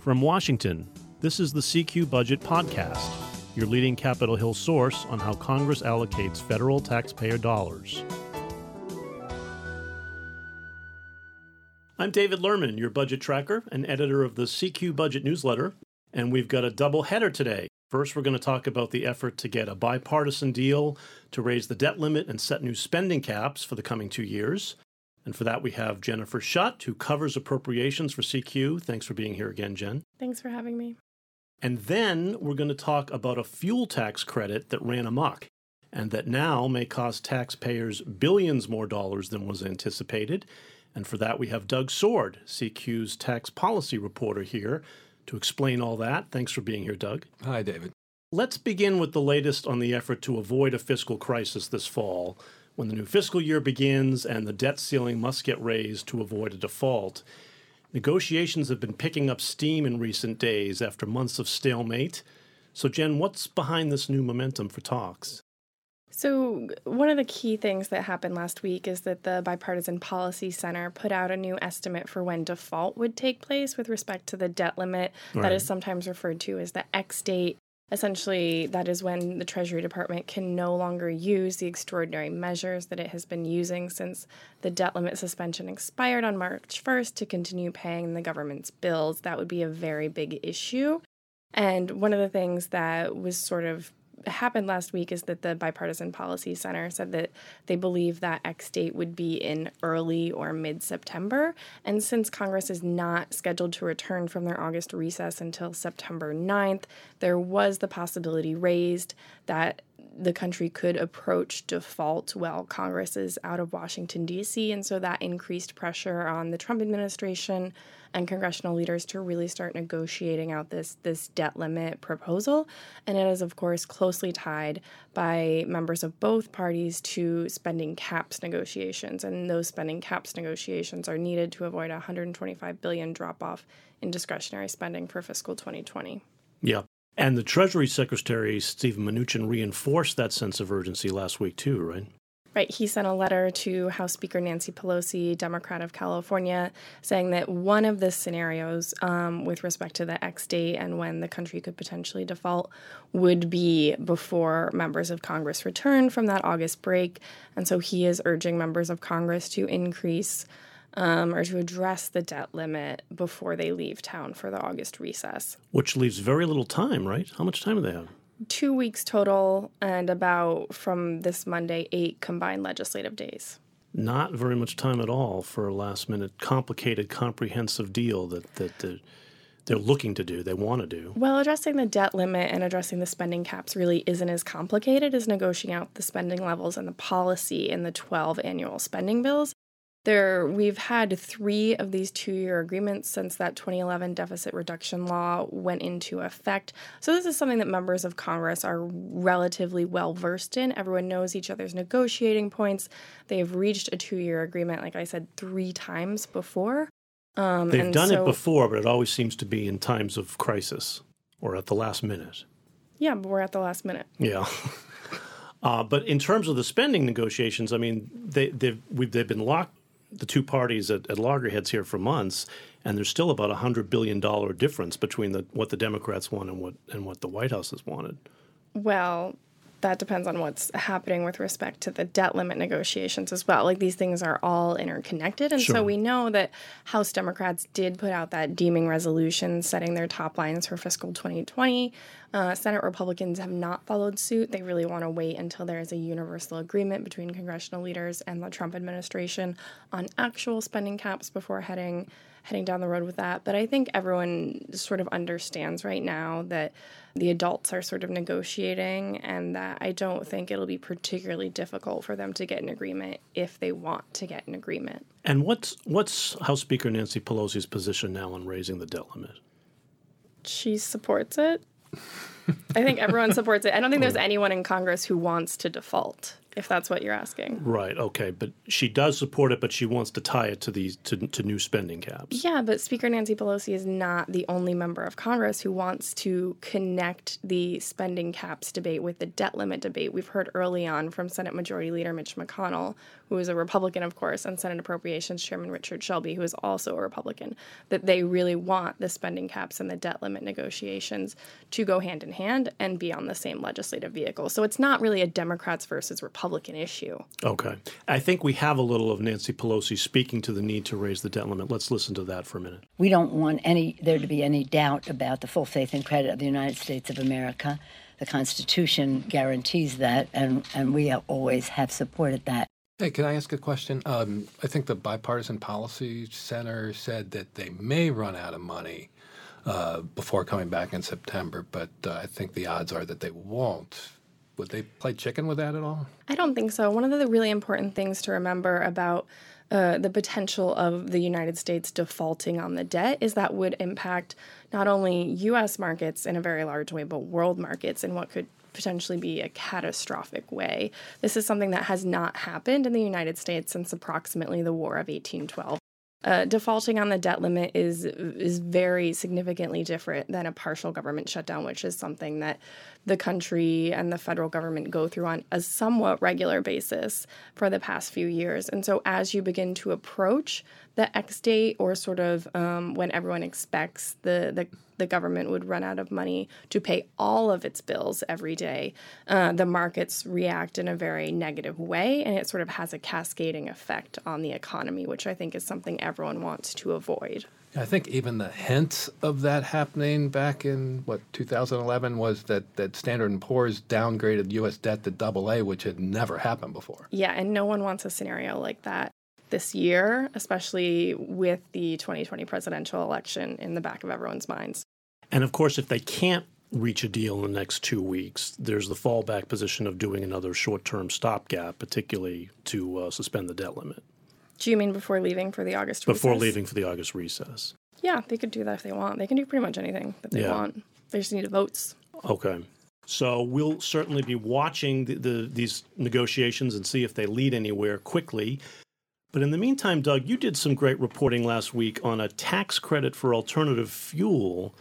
From Washington, this is the CQ Budget Podcast, your leading Capitol Hill source on how Congress allocates federal taxpayer dollars. I'm David Lerman, your budget tracker and editor of the CQ Budget newsletter, and we've got a double header today. First, we're going to talk about the effort to get a bipartisan deal to raise the debt limit and set new spending caps for the coming two years. And for that, we have Jennifer Shutt, who covers appropriations for CQ. Thanks for being here again, Jen. Thanks for having me. And then we're going to talk about a fuel tax credit that ran amok and that now may cost taxpayers billions more dollars than was anticipated. And for that, we have Doug Sword, CQ's tax policy reporter, here to explain all that. Thanks for being here, Doug. Hi, David. Let's begin with the latest on the effort to avoid a fiscal crisis this fall when the new fiscal year begins and the debt ceiling must get raised to avoid a default. Negotiations have been picking up steam in recent days after months of stalemate. So, Jen, what's behind this new momentum for talks? So, one of the key things that happened last week is that the Bipartisan Policy Center put out a new estimate for when default would take place with respect to the debt limit right. that is sometimes referred to as the X date. Essentially, that is when the Treasury Department can no longer use the extraordinary measures that it has been using since the debt limit suspension expired on March 1st to continue paying the government's bills. That would be a very big issue. And one of the things that was sort of happened last week is that the Bipartisan Policy Center said that they believe that X date would be in early or mid September. And since Congress is not scheduled to return from their August recess until September 9th, there was the possibility raised that the country could approach default while Congress is out of Washington, D.C. And so that increased pressure on the Trump administration and congressional leaders to really start negotiating out this, this debt limit proposal. And it is, of course, closely tied by members of both parties to spending caps negotiations. And those spending caps negotiations are needed to avoid a 125 billion drop off in discretionary spending for fiscal 2020. Yeah. And the Treasury Secretary, Stephen Mnuchin, reinforced that sense of urgency last week, too, right? Right. He sent a letter to House Speaker Nancy Pelosi, Democrat of California, saying that one of the scenarios um, with respect to the X date and when the country could potentially default would be before members of Congress return from that August break. And so he is urging members of Congress to increase um, or to address the debt limit before they leave town for the August recess. Which leaves very little time, right? How much time do they have? Two weeks total, and about from this Monday, eight combined legislative days. Not very much time at all for a last minute, complicated, comprehensive deal that, that, that they're looking to do, they want to do. Well, addressing the debt limit and addressing the spending caps really isn't as complicated as negotiating out the spending levels and the policy in the 12 annual spending bills. There, we've had three of these two-year agreements since that 2011 deficit reduction law went into effect. So this is something that members of Congress are relatively well versed in. Everyone knows each other's negotiating points. They have reached a two-year agreement, like I said, three times before. Um, They've done so, it before, but it always seems to be in times of crisis or at the last minute. Yeah, but we're at the last minute. Yeah. Uh, but in terms of the spending negotiations, I mean, they, they've, they've been locked the two parties at, at loggerheads here for months, and there's still about a hundred billion dollar difference between the, what the Democrats want and what and what the White House has wanted. Well, that depends on what's happening with respect to the debt limit negotiations as well. Like these things are all interconnected. And sure. so we know that House Democrats did put out that deeming resolution setting their top lines for fiscal 2020. Uh, Senate Republicans have not followed suit. They really want to wait until there is a universal agreement between congressional leaders and the Trump administration on actual spending caps before heading heading down the road with that. But I think everyone sort of understands right now that the adults are sort of negotiating and that I don't think it'll be particularly difficult for them to get an agreement if they want to get an agreement. And what's what's House Speaker Nancy Pelosi's position now on raising the debt limit? She supports it. I think everyone supports it. I don't think there's oh. anyone in Congress who wants to default if that's what you're asking. Right. Okay. But she does support it, but she wants to tie it to these to, to new spending caps. Yeah, but Speaker Nancy Pelosi is not the only member of Congress who wants to connect the spending caps debate with the debt limit debate. We've heard early on from Senate Majority Leader Mitch McConnell who is a Republican, of course, and Senate Appropriations Chairman Richard Shelby, who is also a Republican, that they really want the spending caps and the debt limit negotiations to go hand in hand and be on the same legislative vehicle. So it's not really a Democrats versus Republican issue. Okay. I think we have a little of Nancy Pelosi speaking to the need to raise the debt limit. Let's listen to that for a minute. We don't want any there to be any doubt about the full faith and credit of the United States of America. The Constitution guarantees that, and, and we always have supported that. Hey, can I ask a question? Um, I think the Bipartisan Policy Center said that they may run out of money uh, before coming back in September, but uh, I think the odds are that they won't. Would they play chicken with that at all? I don't think so. One of the really important things to remember about uh, the potential of the United States defaulting on the debt is that would impact not only US markets in a very large way, but world markets in what could potentially be a catastrophic way. This is something that has not happened in the United States since approximately the War of 1812. Uh, defaulting on the debt limit is is very significantly different than a partial government shutdown, which is something that the country and the federal government go through on a somewhat regular basis for the past few years. And so, as you begin to approach the X date, or sort of um, when everyone expects the the the government would run out of money to pay all of its bills every day, uh, the markets react in a very negative way, and it sort of has a cascading effect on the economy, which I think is something everyone wants to avoid. I think even the hint of that happening back in what 2011 was that that Standard and Poor's downgraded U.S. debt to double A, which had never happened before. Yeah, and no one wants a scenario like that this year, especially with the 2020 presidential election in the back of everyone's minds. And of course, if they can't reach a deal in the next two weeks, there's the fallback position of doing another short term stopgap, particularly to uh, suspend the debt limit. Do you mean before leaving for the August Before recess? leaving for the August recess. Yeah, they could do that if they want. They can do pretty much anything that they Yeah. want. They just need votes. Okay. So we'll certainly be watching the, the, these negotiations and see if they lead anywhere quickly. But in the meantime, Doug, you did some great reporting last week on a tax credit for alternative fuel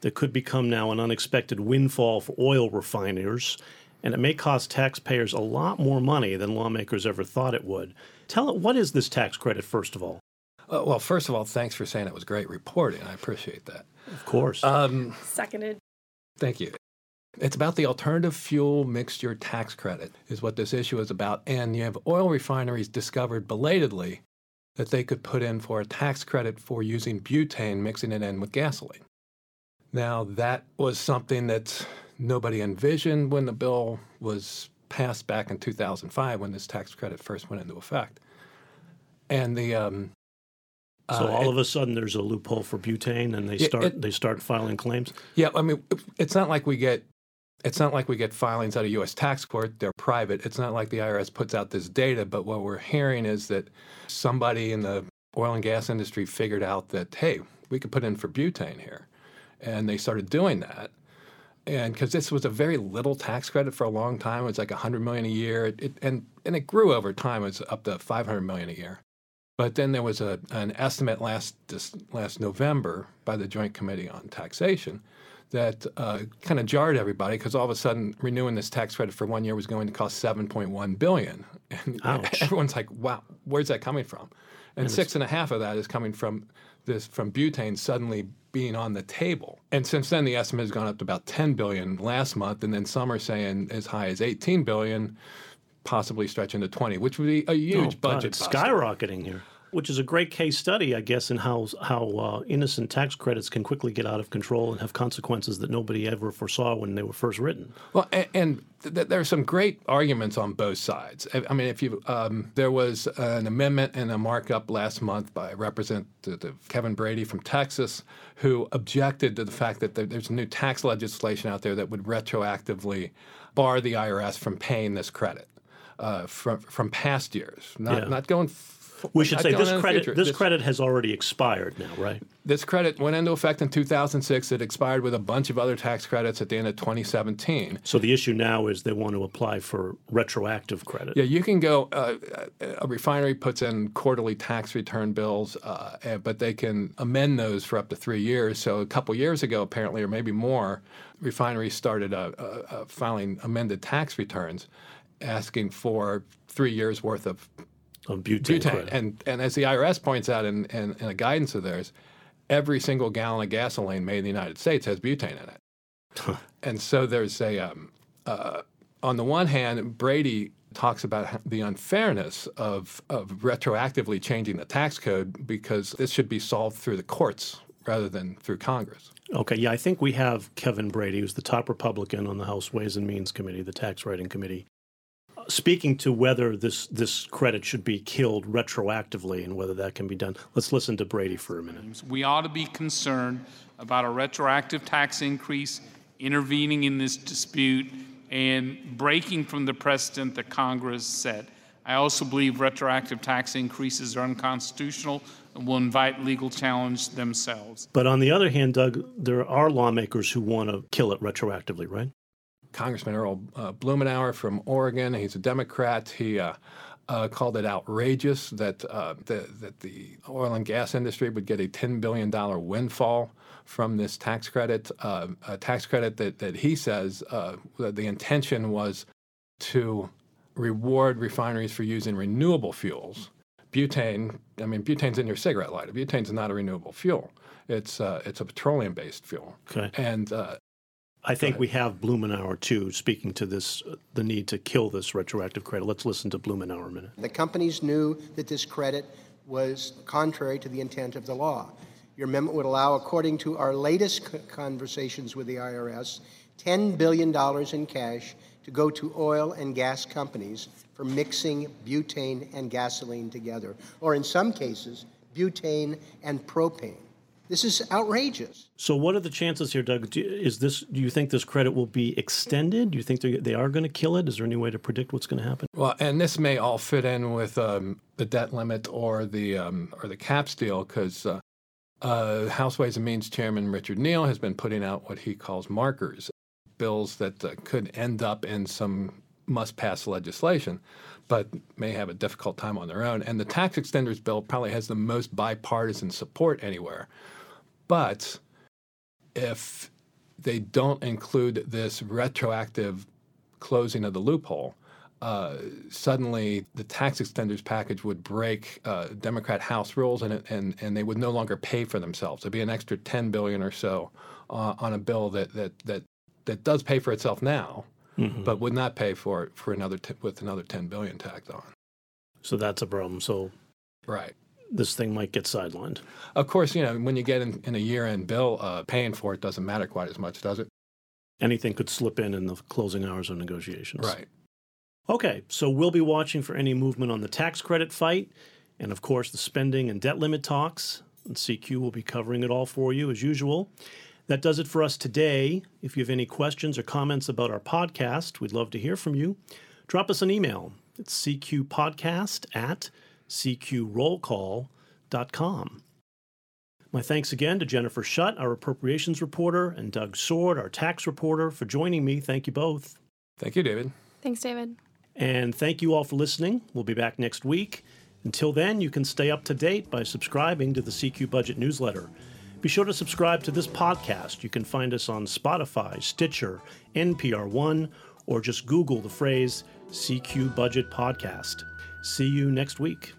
that could become now an unexpected windfall for oil refiners. And it may cost taxpayers a lot more money than lawmakers ever thought it would. Tell it, what is this tax credit, first of all? Uh, well, first of all, thanks for saying it was great reporting. I appreciate that. Of course. Um, Seconded. Thank you. It's about the alternative fuel mixture tax credit, is what this issue is about. And you have oil refineries discovered belatedly that they could put in for a tax credit for using butane, mixing it in with gasoline. Now, that was something that nobody envisioned when the bill was passed back in 2005 when this tax credit first went into effect. And the um, so uh, all it- of a sudden, there's a loophole for butane, and they start it- they start filing claims. Yeah, I mean, it's not like we get it's not like we get filings out of U.S. tax court. They're private. It's not like the IRS puts out this data. But what we're hearing is that somebody in the oil and gas industry figured out that hey, we could put in for butane here, and they started doing that. And because this was a very little tax credit for a long time, it was like 100 million a year, it, it, and and it grew over time. It was up to 500 million a year. But then there was a, an estimate last this, last November by the Joint Committee on Taxation that uh, kind of jarred everybody because all of a sudden renewing this tax credit for one year was going to cost 7.1 billion, and Ouch. everyone's like, "Wow, where's that coming from?" And six and a half of that is coming from this from butane suddenly being on the table. And since then, the estimate has gone up to about 10 billion last month, and then some are saying as high as 18 billion, possibly stretching to 20, which would be a huge Oh, God, budget. it's skyrocketing here, which is a great case study, I guess, in how how uh, innocent tax credits can quickly get out of control and have consequences that nobody ever foresaw when they were first written. Well, and, and th- there are some great arguments on both sides. I, I mean, if you um, there was an amendment and a markup last month by Representative Kevin Brady from Texas, who objected to the fact that there, there's new tax legislation out there that would retroactively bar the IRS from paying this credit uh, from from past years, not Yeah. not going. F- We should say this credit future. this credit has already expired now, right? This credit went into effect in 2006. It expired with a bunch of other tax credits at the end of 2017. So the issue now is they want to apply for retroactive credit. Yeah, you can go. Uh, a refinery puts in quarterly tax return bills, uh, but they can amend those for up to three years. So a couple years ago, apparently, or maybe more, refineries started uh, uh, uh, filing amended tax returns, asking for three years worth of of butane. butane. And and as the IRS points out in, in, in a guidance of theirs, every single gallon of gasoline made in the United States has butane in it. and so there's a um, uh, on the one hand, Brady talks about the unfairness of of retroactively changing the tax code because this should be solved through the courts rather than through Congress. Okay, yeah, I think we have Kevin Brady, who's the top Republican on the House Ways and Means Committee, the Tax Writing Committee, speaking to whether this this credit should be killed retroactively and whether that can be done. Let's listen to Brady for a minute. We ought to be concerned about a retroactive tax increase, intervening in this dispute, and breaking from the precedent that Congress set. I also believe retroactive tax increases are unconstitutional and will invite legal challenge themselves. But on the other hand, Doug, there are lawmakers who want to kill it retroactively, right? Congressman Earl uh, Blumenauer from Oregon. He's a Democrat. He uh, uh, called it outrageous that uh, the, that the oil and gas industry would get a $10 billion windfall from this tax credit, uh, a tax credit that, that he says uh, that the intention was to reward refineries for using renewable fuels. Butane, I mean, butane's in your cigarette lighter. Butane's not a renewable fuel. It's, uh, it's a petroleum-based fuel. Okay. And uh, I think we have Blumenauer too speaking to this uh, the need to kill this retroactive credit. Let's listen to Blumenauer a minute. The companies knew that this credit was contrary to the intent of the law. Your amendment would allow, according to our latest c- conversations with the IRS, $10 billion in cash to go to oil and gas companies for mixing butane and gasoline together, or in some cases, butane and propane. This is outrageous. So, what are the chances here, Doug? Do, is this? Do you think this credit will be extended? Do you think they they are going to kill it? Is there any way to predict what's going to happen? Well, and this may all fit in with um, the debt limit or the um, or the caps deal because uh, uh, House Ways and Means Chairman Richard Neal has been putting out what he calls markers, bills that uh, could end up in some must-pass legislation, but may have a difficult time on their own. And the tax extenders bill probably has the most bipartisan support anywhere, but if they don't include this retroactive closing of the loophole, uh, suddenly the tax extenders package would break uh, Democrat House rules, and, and and they would no longer pay for themselves. It'd be an extra 10 billion or so uh, on a bill that that that that does pay for itself now, but would not pay for it for another t- with another 10 billion tacked on. So that's a problem. So Right. this thing might get sidelined. Of course, you know when you get in, in a year-end bill, uh, paying for it doesn't matter quite as much, does it? Anything could slip in in the closing hours of negotiations. Right. Okay, so we'll be watching for any movement on the tax credit fight, and of course the spending and debt limit talks. And CQ will be covering it all for you as usual. That does it for us today. If you have any questions or comments about our podcast, we'd love to hear from you. Drop us an email. It's cqpodcast at cqrollcall.com. My thanks again to Jennifer Shutt, our appropriations reporter, and Doug Sword, our tax reporter, for joining me. Thank you both. Thank you, David. Thanks, David. And thank you all for listening. We'll be back next week. Until then, you can stay up to date by subscribing to the CQ Budget newsletter. Be sure to subscribe to this podcast. You can find us on Spotify, Stitcher, NPR One, or just Google the phrase CQ Budget Podcast. See you next week.